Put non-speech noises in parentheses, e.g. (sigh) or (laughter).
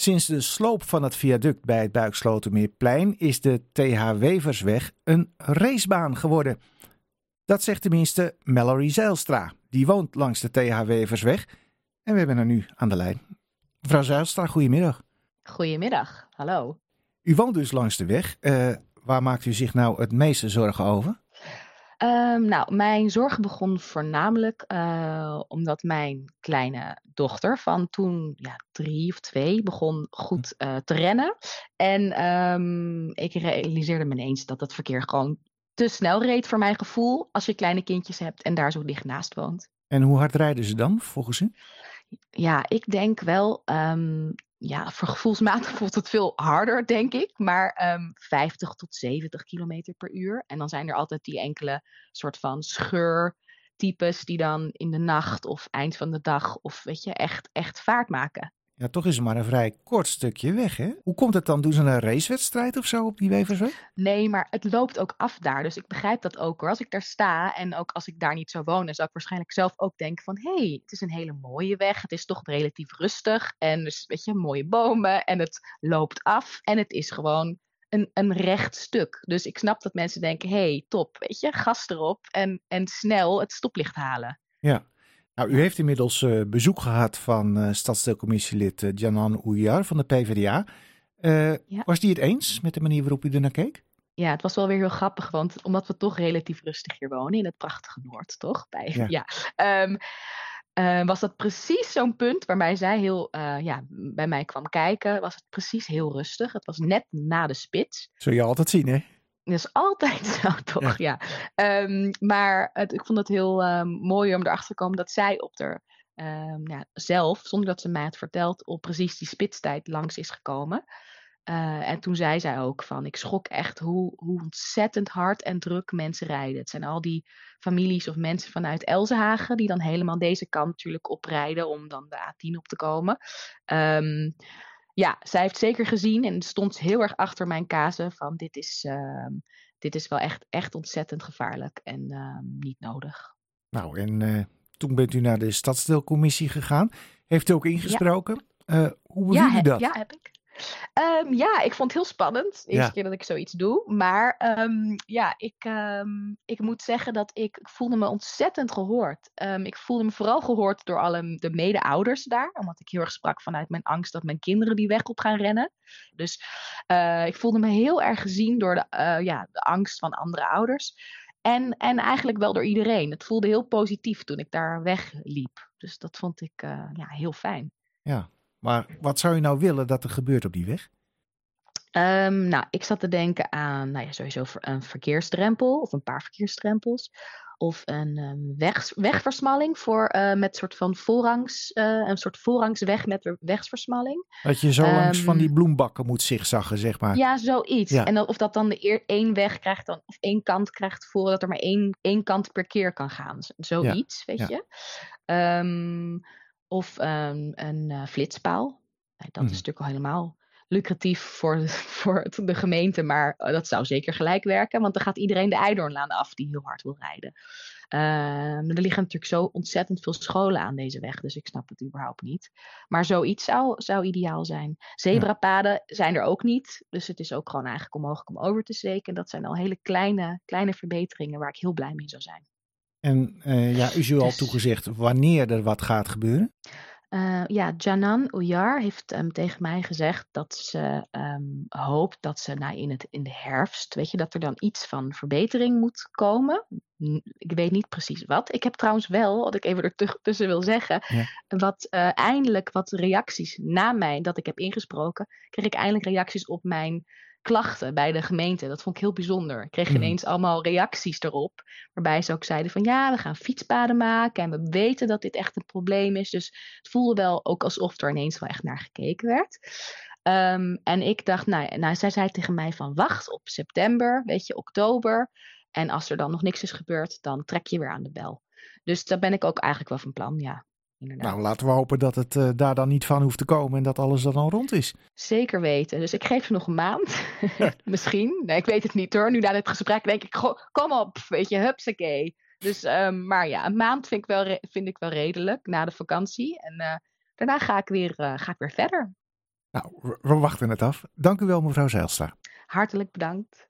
Sinds de sloop van het viaduct bij het Buikslotermeerplein is de TH Weversweg een racebaan geworden. Dat zegt tenminste Mallory Zijlstra. Die woont langs de TH Weversweg. En we hebben haar nu aan de lijn. Mevrouw Zijlstra, goedemiddag. Goedemiddag, hallo. U woont dus langs de weg. Uh, waar maakt u zich nou het meeste zorgen over? Um, nou, mijn zorgen begon voornamelijk uh, omdat mijn kleine dochter van toen ja, drie of twee begon goed uh, te rennen. En um, ik realiseerde me ineens dat het verkeer gewoon te snel reed voor mijn gevoel als je kleine kindjes hebt en daar zo dicht naast woont. En hoe hard rijden ze dan volgens u? Ja, ik denk wel um, ja, voor gevoelsmatig (laughs) voelt het veel harder, denk ik. Maar um, 50 tot 70 kilometer per uur. En dan zijn er altijd die enkele soort van scheurtypes die dan in de nacht of eind van de dag of weet je, echt, echt vaart maken. Ja, toch is het maar een vrij kort stukje weg, hè? Hoe komt het dan? Doen ze een racewedstrijd of zo op die Weversweg? Nee, maar het loopt ook af daar. Dus ik begrijp dat ook hoor. Als ik daar sta en ook als ik daar niet zou wonen, zou ik waarschijnlijk zelf ook denken van... hé, hey, het is een hele mooie weg. Het is toch relatief rustig. En dus, weet je, mooie bomen. En het loopt af. En het is gewoon een, een recht stuk. Dus ik snap dat mensen denken, hé, hey, top. Weet je, gas erop en, en snel het stoplicht halen. Ja, nou, u heeft inmiddels uh, bezoek gehad van uh, stadsdeelcommissielid uh, Janan Oejar van de PvdA. Ja. Was die het eens met de manier waarop u er naar keek? Ja, het was wel weer heel grappig, want omdat we toch relatief rustig hier wonen in het prachtige Noord, toch? Bij, ja. (laughs) ja. Um, was dat precies zo'n punt waarbij zij heel, ja, bij mij kwam kijken, was het precies heel rustig. Het was net na de spits. Zul je altijd zien, hè? Dat is altijd (laughs) zo, toch? Ja. ja. Um, maar het, ik vond het heel um, mooi om erachter te komen dat zij op de, um, ja, zelf, zonder dat ze mij het vertelt, op precies die spitstijd langs is gekomen. Uh, en toen zei zij ook van, ik schrok echt hoe, hoe ontzettend hard en druk mensen rijden. Het zijn al die families of mensen vanuit Elzenhagen die dan helemaal deze kant natuurlijk oprijden om dan de A10 op te komen. Ja, zij heeft zeker gezien en stond heel erg achter mijn kazen van dit is, uh, dit is wel echt, echt ontzettend gevaarlijk en uh, niet nodig. Nou, en uh, toen bent u naar de stadsdeelcommissie gegaan. Heeft u ook ingesproken? Ja. Eh, hoe ja, u dat? Ja, heb ik. Um, ja, ik vond het heel spannend. De eerste ja. keer dat ik zoiets doe. Maar um, ja, ik, um, ik moet zeggen dat ik, ik voelde me ontzettend gehoord. ik voelde me vooral gehoord door alle de mede-ouders daar. Omdat ik heel erg sprak vanuit mijn angst dat mijn kinderen die weg op gaan rennen. Dus uh, ik voelde me heel erg gezien door de, uh, ja, de angst van andere ouders. En, en eigenlijk wel door iedereen. Het voelde heel positief toen ik daar wegliep. Dus dat vond ik uh, ja, heel fijn. Ja, maar wat zou je nou willen dat er gebeurt op die weg? Um, nou, ik zat te denken aan nou ja, sowieso een verkeersdrempel of een paar verkeersdrempels. Of een um, weg, wegversmalling voor, uh, met soort van voorrangs, uh, een soort voorrangsweg met wegsversmalling. Dat je zo um, langs van die bloembakken moet zigzaggen, zeg maar. Ja, zoiets. Ja. En dan, of dat dan de eer, één weg krijgt, dan, of één kant krijgt voordat er maar één, één kant per keer kan gaan. Zoiets, ja. weet ja. je. Of um, een uh, flitspaal. Dat mm. is natuurlijk al helemaal lucratief voor, (laughs) voor de gemeente, maar uh, dat zou zeker gelijk werken, want dan gaat iedereen de Eidoornlaan af die heel hard wil rijden. Uh, er liggen natuurlijk zo ontzettend veel scholen aan deze weg, dus ik snap het überhaupt niet. Maar zoiets zou, zou ideaal zijn. Zebrapaden ja. zijn er ook niet, dus het is ook gewoon eigenlijk onmogelijk om over te steken. Dat zijn al hele kleine, kleine verbeteringen waar ik heel blij mee zou zijn. En uh, ja, is u al dus, toegezegd wanneer er wat gaat gebeuren? Uh, ja, Janan Ouyar heeft um, tegen mij gezegd dat ze um, hoopt dat ze nou, in, het, in de herfst, weet je, dat er dan iets van verbetering moet komen. Ik weet niet precies wat. Ik heb trouwens wel, wat ik even er tussen wil zeggen, ja. wat uh, eindelijk wat reacties na mij, dat ik heb ingesproken, kreeg ik eindelijk reacties op mijn klachten bij de gemeente. Dat vond ik heel bijzonder. Ik kreeg mm. ineens allemaal reacties erop. Waarbij ze ook zeiden van ja, we gaan fietspaden maken. En we weten dat dit echt een probleem is. Dus het voelde wel ook alsof er ineens wel echt naar gekeken werd. Um, en ik dacht, nou, nou, zij zei tegen mij van wacht op september, weet je, oktober. En als er dan nog niks is gebeurd, dan trek je weer aan de bel. Dus daar ben ik ook eigenlijk wel van plan, ja. Inderdaad. Nou, laten we hopen dat het uh, daar dan niet van hoeft te komen en dat alles dan al rond is. Zeker weten. Dus ik geef ze nog een maand. (laughs) Misschien. Nee, ik weet het niet hoor. Nu na dit gesprek denk ik, kom op, weet je, hupsakee. Dus, um, maar ja, een maand vind ik wel, vind ik wel redelijk na de vakantie. En uh, daarna ga ik weer, uh, ga ik weer verder. Nou, we wachten het af. Dank u wel, mevrouw Zijlstra. Hartelijk bedankt.